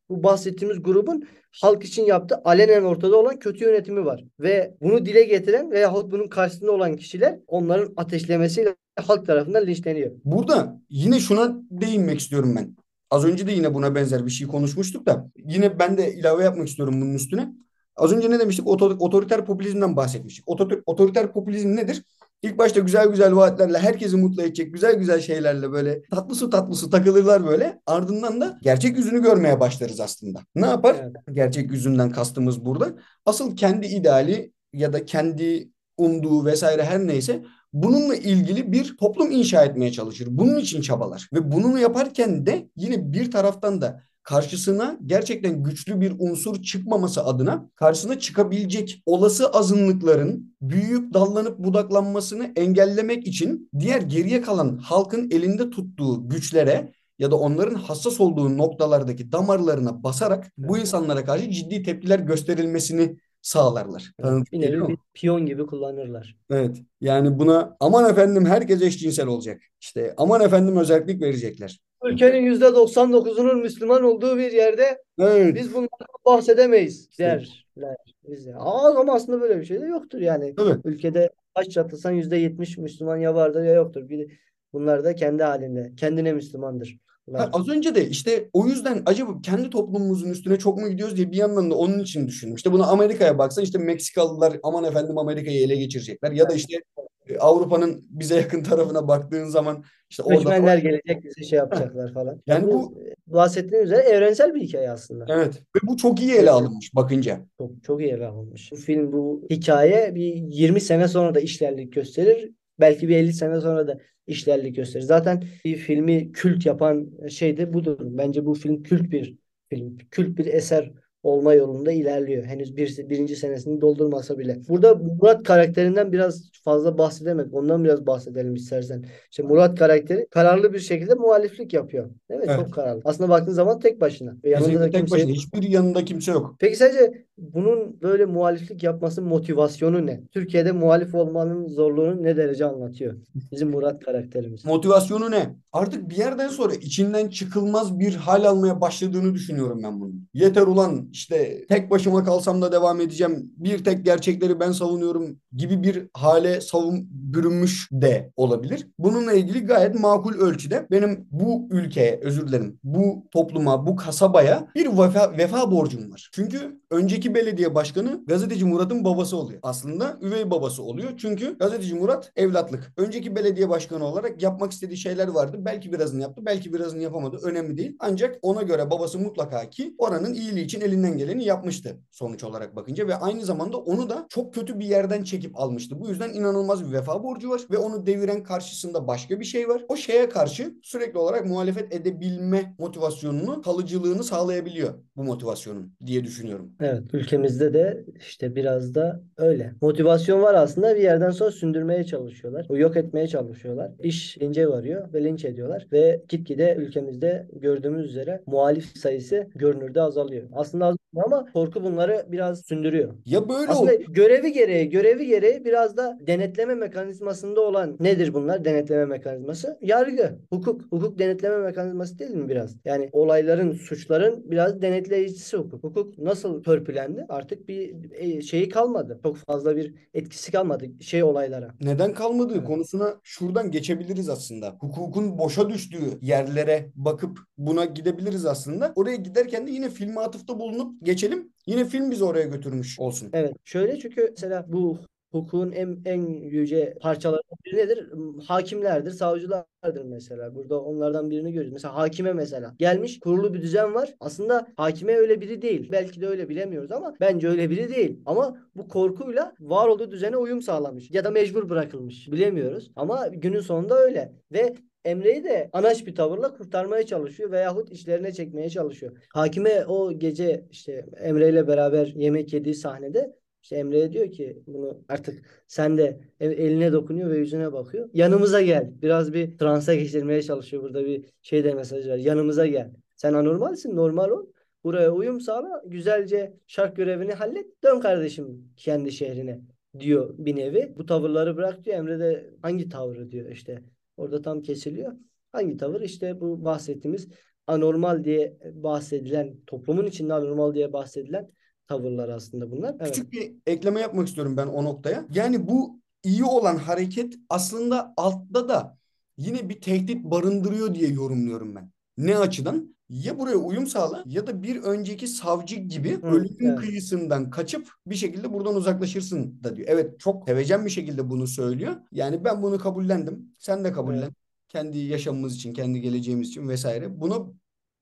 bu bahsettiğimiz grubun halk için yaptığı alenen ortada olan kötü yönetimi var. Ve bunu dile getiren veyahut bunun karşısında olan kişiler onların ateşlemesiyle halk tarafından linçleniyor. Burada yine şuna değinmek istiyorum ben. Az önce de yine buna benzer bir şey konuşmuştuk da yine ben de ilave yapmak istiyorum bunun üstüne. Az önce ne demiştik? Otor- otoriter popülizmden bahsetmiştik. Otor- otoriter popülizm nedir? İlk başta güzel güzel vaatlerle herkesi mutlu edecek güzel güzel şeylerle böyle tatlı su tatlı su takılırlar böyle. Ardından da gerçek yüzünü görmeye başlarız aslında. Ne yapar? Evet. Gerçek yüzünden kastımız burada. Asıl kendi ideali ya da kendi umduğu vesaire her neyse bununla ilgili bir toplum inşa etmeye çalışır. Bunun için çabalar. Ve bunu yaparken de yine bir taraftan da karşısına gerçekten güçlü bir unsur çıkmaması adına karşısına çıkabilecek olası azınlıkların büyüyüp dallanıp budaklanmasını engellemek için diğer geriye kalan halkın elinde tuttuğu güçlere ya da onların hassas olduğu noktalardaki damarlarına basarak bu insanlara karşı ciddi tepkiler gösterilmesini sağlarlar. Tanıdık Bir nevi bir piyon gibi kullanırlar. Evet. Yani buna aman efendim herkes eşcinsel olacak. İşte aman efendim özellik verecekler. Ülkenin %99'unun Müslüman olduğu bir yerde Evet. biz bunlardan bahsedemeyiz derler bize. Aa, ama aslında böyle bir şey de yoktur yani. Tabii. Ülkede kaç çatlasan %70 Müslüman ya vardır ya yoktur. Bir, bunlar da kendi halinde. Kendine Müslümandır. Ha, az önce de işte o yüzden acaba kendi toplumumuzun üstüne çok mu gidiyoruz diye bir yandan da onun için düşündüm. İşte bunu Amerika'ya baksan işte Meksikalılar aman efendim Amerika'yı ele geçirecekler. Ya da işte e, Avrupa'nın bize yakın tarafına baktığın zaman işte orada Göçmenler gelecek bize şey yapacaklar falan. Yani bu, bahsettiğiniz üzere evrensel bir hikaye aslında. evet ve bu çok iyi ele alınmış bakınca. Çok, çok iyi ele alınmış. Bu film, bu hikaye bir 20 sene sonra da işlerlik gösterir. Belki bir 50 sene sonra da işlerlik gösterir. Zaten bir filmi kült yapan şey de budur. Bence bu film kült bir film, kült bir eser olma yolunda ilerliyor. Henüz bir, birinci senesini doldurmasa bile. Burada Murat karakterinden biraz fazla bahsedemedik. Ondan biraz bahsedelim istersen. İşte Murat karakteri kararlı bir şekilde muhaliflik yapıyor. Değil mi? Evet. Çok kararlı. Aslında baktığın zaman tek başına. Ve yanında da tek kimse başına. Hiçbir yanında kimse yok. Peki sence bunun böyle muhaliflik yapması motivasyonu ne? Türkiye'de muhalif olmanın zorluğunu ne derece anlatıyor? Bizim Murat karakterimiz. Motivasyonu ne? Artık bir yerden sonra içinden çıkılmaz bir hal almaya başladığını düşünüyorum ben bunun. Yeter ulan işte tek başıma kalsam da devam edeceğim. Bir tek gerçekleri ben savunuyorum gibi bir hale savun bürünmüş de olabilir. Bununla ilgili gayet makul ölçüde benim bu ülkeye özür dilerim bu topluma bu kasabaya bir vefa, vefa borcum var. Çünkü önceki belediye başkanı gazeteci Murat'ın babası oluyor. Aslında üvey babası oluyor. Çünkü gazeteci Murat evlatlık. Önceki belediye başkanı olarak yapmak istediği şeyler vardı. Belki birazını yaptı, belki birazını yapamadı. Önemli değil. Ancak ona göre babası mutlaka ki oranın iyiliği için elinden geleni yapmıştı sonuç olarak bakınca ve aynı zamanda onu da çok kötü bir yerden çekip almıştı. Bu yüzden inanılmaz bir vefa borcu var ve onu deviren karşısında başka bir şey var. O şeye karşı sürekli olarak muhalefet edebilme motivasyonunu, kalıcılığını sağlayabiliyor bu motivasyonun diye düşünüyorum. Evet, ülkemizde de işte biraz da öyle. Motivasyon var aslında bir yerden sonra sündürmeye çalışıyorlar. O yok etmeye çalışıyorlar. İş lince varıyor ve linç ediyorlar. Ve gitgide ülkemizde gördüğümüz üzere muhalif sayısı görünürde azalıyor. Aslında azalıyor ama korku bunları biraz sündürüyor. Ya böyle Aslında ol- görevi gereği, görevi gereği biraz da denetleme mekanizmasında olan nedir bunlar? Denetleme mekanizması. Yargı, hukuk. Hukuk denetleme mekanizması değil mi biraz? Yani olayların, suçların biraz denetleyicisi hukuk. Hukuk nasıl törpülendi? Artık bir şeyi kalmadı. Çok fazla bir etkisi kalmadı şey olaylara. neden kalmadığı Evet. konusuna şuradan geçebiliriz aslında. Hukukun boşa düştüğü yerlere bakıp buna gidebiliriz aslında. Oraya giderken de yine filme atıfta bulunup geçelim. Yine film bizi oraya götürmüş olsun. Evet. Şöyle çünkü mesela bu hukukun en en yüce parçalarından biri nedir? Hakimlerdir, savcılardır mesela. Burada onlardan birini görüyoruz. Mesela hakime mesela. Gelmiş kurulu bir düzen var. Aslında hakime öyle biri değil. Belki de öyle bilemiyoruz ama bence öyle biri değil. Ama bu korkuyla var olduğu düzene uyum sağlamış. Ya da mecbur bırakılmış. Bilemiyoruz. Ama günün sonunda öyle. Ve Emre'yi de anaç bir tavırla kurtarmaya çalışıyor veyahut işlerine çekmeye çalışıyor. Hakime o gece işte Emre ile beraber yemek yediği sahnede işte Emre'ye diyor ki bunu artık sen de el- eline dokunuyor ve yüzüne bakıyor. Yanımıza gel. Biraz bir transa geçirmeye çalışıyor. Burada bir şey de mesaj var. Yanımıza gel. Sen anormalsin, normal ol. Buraya uyum sağla. Güzelce şark görevini hallet. Dön kardeşim kendi şehrine diyor bir nevi. Bu tavırları bırak diyor. Emre de hangi tavrı diyor işte. Orada tam kesiliyor. Hangi tavır? İşte bu bahsettiğimiz anormal diye bahsedilen, toplumun içinde anormal diye bahsedilen tavırlar aslında bunlar. Evet. Küçük bir ekleme yapmak istiyorum ben o noktaya. Yani bu iyi olan hareket aslında altta da yine bir tehdit barındırıyor diye yorumluyorum ben. Ne açıdan? Ya buraya uyum sağla ya da bir önceki savcı gibi ölümün evet. kıyısından kaçıp bir şekilde buradan uzaklaşırsın da diyor. Evet çok sevecen bir şekilde bunu söylüyor. Yani ben bunu kabullendim. Sen de kabullen. Evet. Kendi yaşamımız için, kendi geleceğimiz için vesaire. Buna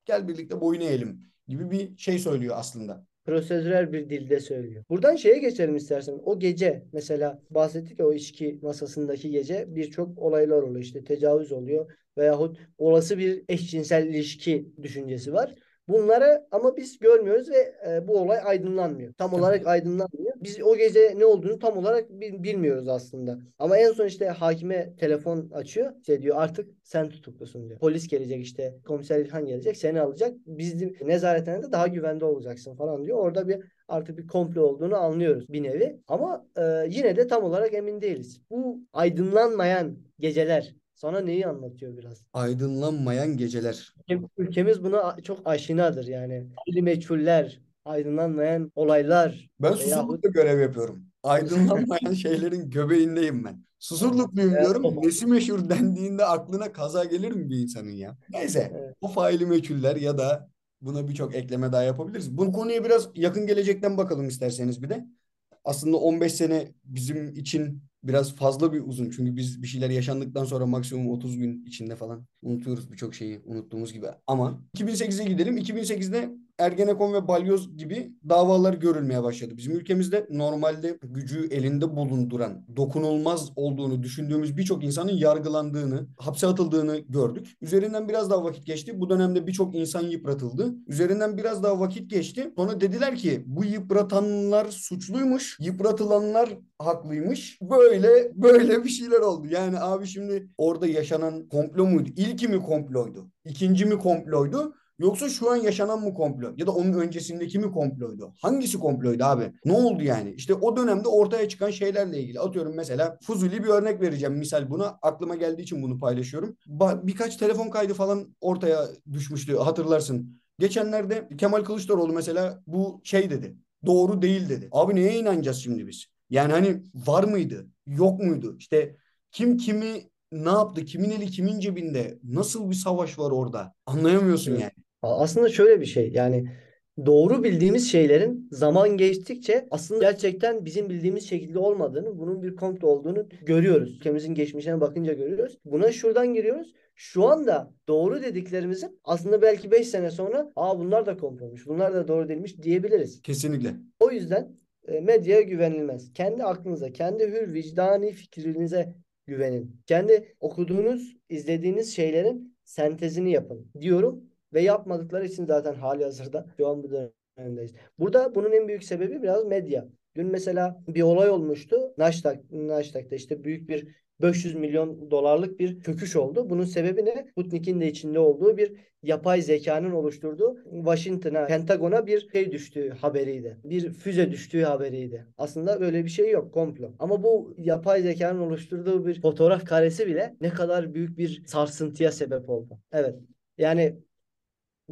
gel birlikte boyun eğelim gibi bir şey söylüyor aslında. Prosedürel bir dilde söylüyor. Buradan şeye geçelim istersen. O gece mesela bahsettik ya o içki masasındaki gece birçok olaylar oluyor. İşte tecavüz oluyor veyahut olası bir eşcinsel ilişki düşüncesi var. Bunları ama biz görmüyoruz ve e, bu olay aydınlanmıyor. Tam olarak aydınlanmıyor. Biz o gece ne olduğunu tam olarak bil- bilmiyoruz aslında. Ama en son işte hakime telefon açıyor. İşte diyor artık sen tutuklusun diyor. Polis gelecek işte komiser İlhan gelecek seni alacak. Bizim nezarethanede daha güvende olacaksın falan diyor. Orada bir artık bir komplo olduğunu anlıyoruz bir nevi. Ama e, yine de tam olarak emin değiliz. Bu aydınlanmayan geceler sana neyi anlatıyor biraz? Aydınlanmayan geceler. Ülke- Ülkemiz buna çok aşinadır yani. Faili meçhuller, aydınlanmayan olaylar Ben Susurluk'ta görev yapıyorum. Aydınlanmayan [laughs] şeylerin göbeğindeyim ben. Susurlukluyum diyorum. Nesi meşhur dendiğinde aklına kaza gelir mi bir insanın ya? Neyse. Evet. O faili meçhuller ya da buna birçok ekleme daha yapabiliriz. Bu konuya biraz yakın gelecekten bakalım isterseniz bir de. Aslında 15 sene bizim için biraz fazla bir uzun. Çünkü biz bir şeyler yaşandıktan sonra maksimum 30 gün içinde falan unutuyoruz birçok şeyi unuttuğumuz gibi. Ama 2008'e gidelim. 2008'de Ergenekon ve Balyoz gibi davalar görülmeye başladı. Bizim ülkemizde normalde gücü elinde bulunduran, dokunulmaz olduğunu düşündüğümüz birçok insanın yargılandığını, hapse atıldığını gördük. Üzerinden biraz daha vakit geçti. Bu dönemde birçok insan yıpratıldı. Üzerinden biraz daha vakit geçti. Sonra dediler ki bu yıpratanlar suçluymuş, yıpratılanlar haklıymış. Böyle böyle bir şeyler oldu. Yani abi şimdi orada yaşanan komplo muydu? İlki mi komploydu? İkinci mi komploydu? Yoksa şu an yaşanan mı komplo? Ya da onun öncesindeki mi komploydu? Hangisi komploydu abi? Ne oldu yani? İşte o dönemde ortaya çıkan şeylerle ilgili. Atıyorum mesela Fuzuli bir örnek vereceğim. Misal buna aklıma geldiği için bunu paylaşıyorum. Ba- birkaç telefon kaydı falan ortaya düşmüştü hatırlarsın. Geçenlerde Kemal Kılıçdaroğlu mesela bu şey dedi. Doğru değil dedi. Abi neye inanacağız şimdi biz? Yani hani var mıydı? Yok muydu? İşte kim kimi ne yaptı? Kimin eli kimin cebinde? Nasıl bir savaş var orada? Anlayamıyorsun Evet. yani. Aslında şöyle bir şey yani doğru bildiğimiz şeylerin zaman geçtikçe aslında gerçekten bizim bildiğimiz şekilde olmadığını, bunun bir komplo olduğunu görüyoruz. Ülkemizin geçmişine bakınca görüyoruz. Buna şuradan giriyoruz. Şu anda doğru dediklerimizin aslında belki 5 sene sonra aa bunlar da komplomuş, bunlar da doğru değilmiş diyebiliriz. Kesinlikle. O yüzden e, medyaya güvenilmez. Kendi aklınıza, kendi hür vicdani fikrinize güvenin. Kendi okuduğunuz, izlediğiniz şeylerin sentezini yapın diyorum ve yapmadıkları için zaten hali hazırda şu an bu dönemdeyiz. Burada bunun en büyük sebebi biraz medya. Dün mesela bir olay olmuştu. Naştak, Naştak'ta işte büyük bir 500 milyon dolarlık bir çöküş oldu. Bunun sebebi ne? Sputnik'in de içinde olduğu bir yapay zekanın oluşturduğu Washington'a, Pentagon'a bir şey düştüğü haberiydi. Bir füze düştüğü haberiydi. Aslında böyle bir şey yok, komplo. Ama bu yapay zekanın oluşturduğu bir fotoğraf karesi bile ne kadar büyük bir sarsıntıya sebep oldu. Evet. Yani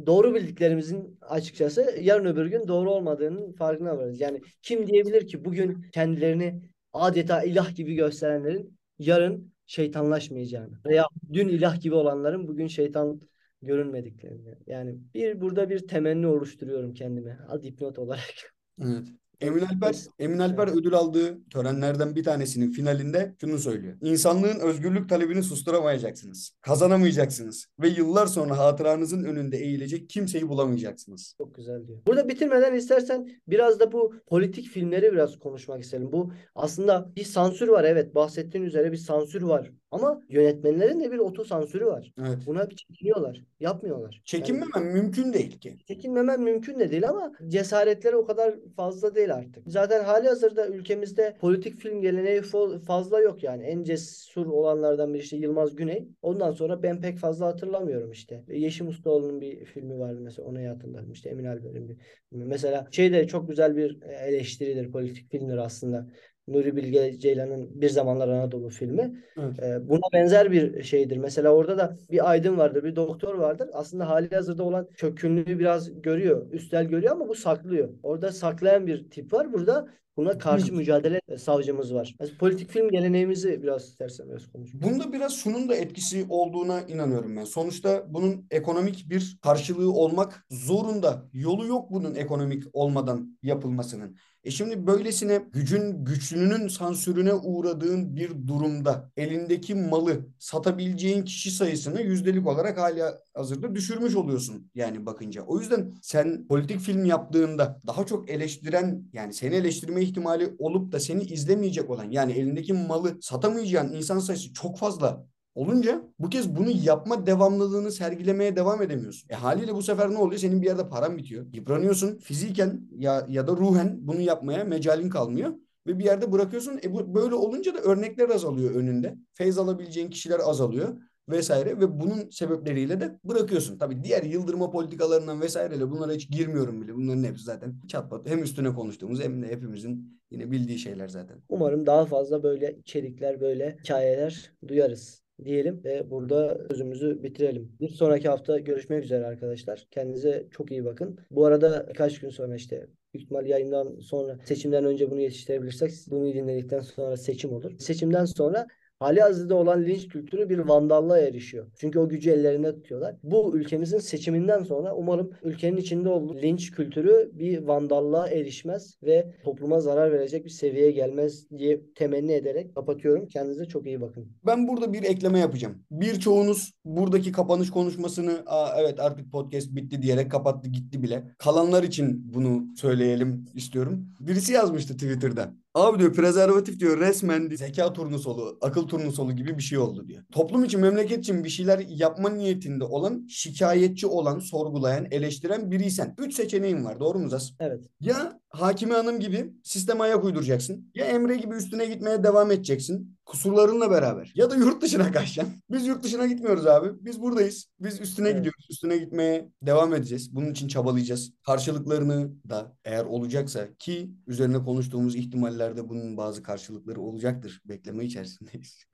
doğru bildiklerimizin açıkçası yarın öbür gün doğru olmadığının farkına varız. Yani kim diyebilir ki bugün kendilerini adeta ilah gibi gösterenlerin yarın şeytanlaşmayacağını veya dün ilah gibi olanların bugün şeytan görünmediklerini. Yani bir burada bir temenni oluşturuyorum kendime. [laughs] Dipnot olarak. Evet. Emin Alper, Emin Alper ödül aldığı törenlerden bir tanesinin finalinde şunu söylüyor. İnsanlığın özgürlük talebini susturamayacaksınız. Kazanamayacaksınız. Ve yıllar sonra hatıranızın önünde eğilecek kimseyi bulamayacaksınız. Çok güzel diyor. Burada bitirmeden istersen biraz da bu politik filmleri biraz konuşmak isterim. Bu aslında bir sansür var evet bahsettiğin üzere bir sansür var. Ama yönetmenlerin de bir oto sansürü var. Evet. Buna bir çekiniyorlar. Yapmıyorlar. Çekinmemen mümkün değil ki. Çekinmemen mümkün de değil ama cesaretleri o kadar fazla değil artık. Zaten hali hazırda ülkemizde politik film geleneği fazla yok yani. En cesur olanlardan biri işte Yılmaz Güney. Ondan sonra ben pek fazla hatırlamıyorum işte. Yeşim Ustaoğlu'nun bir filmi vardı mesela onu hatırlarım. İşte Emin Alper'in bir filmi. Mesela şey de çok güzel bir eleştiridir politik filmdir aslında. Nuri Bilge Ceylan'ın Bir Zamanlar Anadolu filmi. Evet. Ee, buna benzer bir şeydir. Mesela orada da bir aydın vardır, bir doktor vardır. Aslında hali hazırda olan kökünlüğü biraz görüyor, üstel görüyor ama bu saklıyor. Orada saklayan bir tip var. Burada buna karşı Evet. mücadele savcımız var. Mesela politik film geleneğimizi biraz istersen biraz konuş. Bunda biraz şunun da etkisi olduğuna inanıyorum ben. Sonuçta bunun ekonomik bir karşılığı olmak zorunda. Yolu yok bunun ekonomik olmadan yapılmasının. E şimdi böylesine gücün güçlünün sansürüne uğradığın bir durumda elindeki malı satabileceğin kişi sayısını yüzdelik olarak hala hazırda düşürmüş oluyorsun yani bakınca. O yüzden sen politik film yaptığında daha çok eleştiren yani seni eleştirme ihtimali olup da seni izlemeyecek olan yani elindeki malı satamayacağın insan sayısı çok fazla olunca bu kez bunu yapma devamlılığını sergilemeye devam edemiyorsun. E haliyle bu sefer ne oluyor? Senin bir yerde paran bitiyor. Yıpranıyorsun. Fiziken ya ya da ruhen bunu yapmaya mecalin kalmıyor ve bir yerde bırakıyorsun. E bu böyle olunca da örnekler azalıyor önünde. Feyz alabileceğin kişiler azalıyor vesaire ve bunun sebepleriyle de bırakıyorsun. Tabii diğer yıldırma politikalarından vesaireyle bunlara hiç girmiyorum bile. Bunların hepsi zaten çatpat hem üstüne konuştuğumuz hem de hepimizin yine bildiği şeyler zaten. Umarım daha fazla böyle içerikler, böyle hikayeler duyarız diyelim ve burada sözümüzü bitirelim. Bir sonraki hafta görüşmek üzere arkadaşlar. Kendinize çok iyi bakın. Bu arada birkaç gün sonra işte büyük ihtimal yayından sonra seçimden önce bunu yetiştirebilirsek bunu dinledikten sonra seçim olur. Seçimden sonra hali hazırda olan linç kültürü bir vandallığa erişiyor. Çünkü o gücü ellerinde tutuyorlar. Bu ülkemizin seçiminden sonra umarım ülkenin içinde olduğu linç kültürü bir vandallığa erişmez ve topluma zarar verecek bir seviyeye gelmez diye temenni ederek kapatıyorum. Kendinize çok iyi bakın. Ben burada bir ekleme yapacağım. Birçoğunuz buradaki kapanış konuşmasını Aa, evet artık podcast bitti diyerek kapattı gitti bile. Kalanlar için bunu söyleyelim istiyorum. Birisi yazmıştı Twitter'da. Abi diyor prezervatif diyor resmen zeka turnusolu, akıl turnusolu gibi bir şey oldu diyor. Toplum için, memleket için bir şeyler yapma niyetinde olan, şikayetçi olan, sorgulayan, eleştiren biriysen. Üç seçeneğin var doğru mu Zas? Evet. Ya Hakime Hanım gibi sisteme ayak uyduracaksın. Ya Emre gibi üstüne gitmeye devam edeceksin. Kusurlarınla beraber. Ya da yurt dışına kaçacaksın. Biz yurt dışına gitmiyoruz abi. Biz buradayız. Biz üstüne Evet. gidiyoruz. Üstüne gitmeye devam edeceğiz. Bunun için çabalayacağız. Karşılıklarını da eğer olacaksa ki üzerine konuştuğumuz ihtimallerde bunun bazı karşılıkları olacaktır. Bekleme içerisindeyiz. [laughs]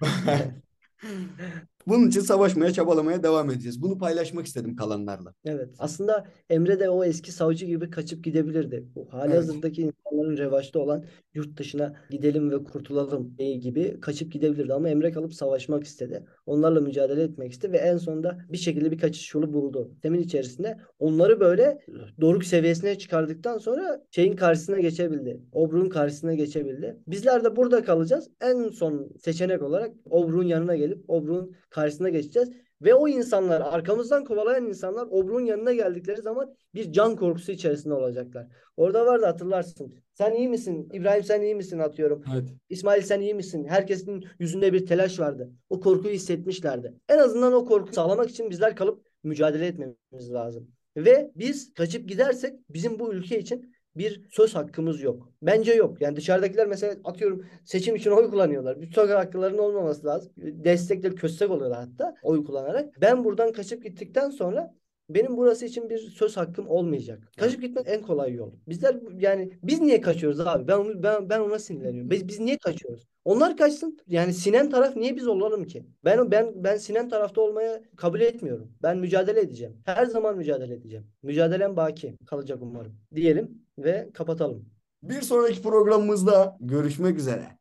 [laughs] Bunun için savaşmaya, çabalamaya devam edeceğiz. Bunu paylaşmak istedim kalanlarla. Evet. Aslında Emre de o eski savcı gibi kaçıp gidebilirdi. Bu hali Evet. hazırdaki insanların revaçta olan yurt dışına gidelim ve kurtulalım gibi kaçıp gidebilirdi. Ama Emre kalıp savaşmak istedi. Onlarla mücadele etmek istedi ve en sonunda bir şekilde bir kaçış yolu buldu. Sistemin içerisinde onları böyle doruk seviyesine çıkardıktan sonra şeyin karşısına geçebildi. Obruk'un karşısına geçebildi. Bizler de burada kalacağız. En son seçenek olarak Obruk'un yanına gelip Obruk'un karşısına geçeceğiz. Ve o insanlar arkamızdan kovalayan insanlar Obruk'un yanına geldikleri zaman bir can korkusu içerisinde olacaklar. Orada vardı hatırlarsın. Sen iyi misin? İbrahim sen iyi misin atıyorum. Evet. İsmail sen iyi misin? Herkesin yüzünde bir telaş vardı. O korkuyu hissetmişlerdi. En azından o korkuyu sağlamak için bizler kalıp mücadele etmemiz lazım. Ve biz kaçıp gidersek bizim bu ülke için bir söz hakkımız yok. Bence yok. Yani dışarıdakiler mesela atıyorum seçim için oy kullanıyorlar. Bir söz haklarının olmaması lazım. Destekleri köstek oluyorlar hatta oy kullanarak. Ben buradan kaçıp gittikten sonra benim burası için bir söz hakkım olmayacak. Kaçıp gitmek en kolay yol. Bizler yani biz niye kaçıyoruz abi? Ben onu ben ben ona sinirleniyorum. Biz, biz niye kaçıyoruz? Onlar kaçsın. Yani sinen taraf niye biz olalım ki? Ben ben ben sinen tarafta olmaya kabul etmiyorum. Ben mücadele edeceğim. Her zaman mücadele edeceğim. Mücadelem baki kalacak umarım. Diyelim ve kapatalım. Bir sonraki programımızda görüşmek üzere.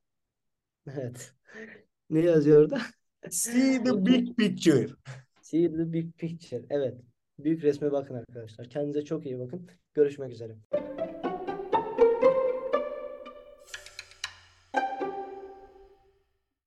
Evet. [laughs] Ne yazıyor orada? See the big picture. See the big picture. Evet. Büyük resme bakın arkadaşlar. Kendinize çok iyi bakın. Görüşmek üzere.